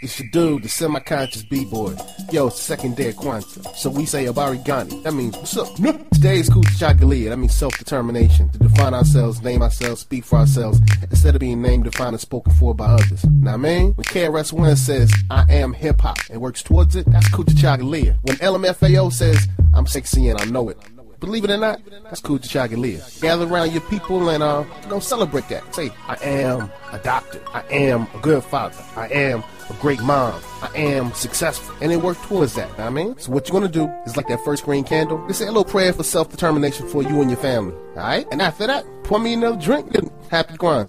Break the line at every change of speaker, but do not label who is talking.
It's your dude, the semi-conscious b-boy. Yo, it's the second day of Kwanzaa. So we say Habari gani. That means, what's up? Today is Kujichagulia. That means self-determination. To define ourselves, name ourselves, speak for ourselves, instead of being named, defined, and spoken for by others. Now, man, when KRS-One says, I am hip-hop, and works towards it, that's Kujichagulia. When LMFAO says, I'm sexy and I know it. Believe it or not, that's cool to live. Gather around your people and uh, you know, celebrate that. Say, I am a doctor. I am a good father. I am a great mom. I am successful. And then work towards that. I mean? So what you're gonna do is like that first green candle. Just say a little prayer for self-determination for you and your family. Alright? And after that, pour me another drink happy grind.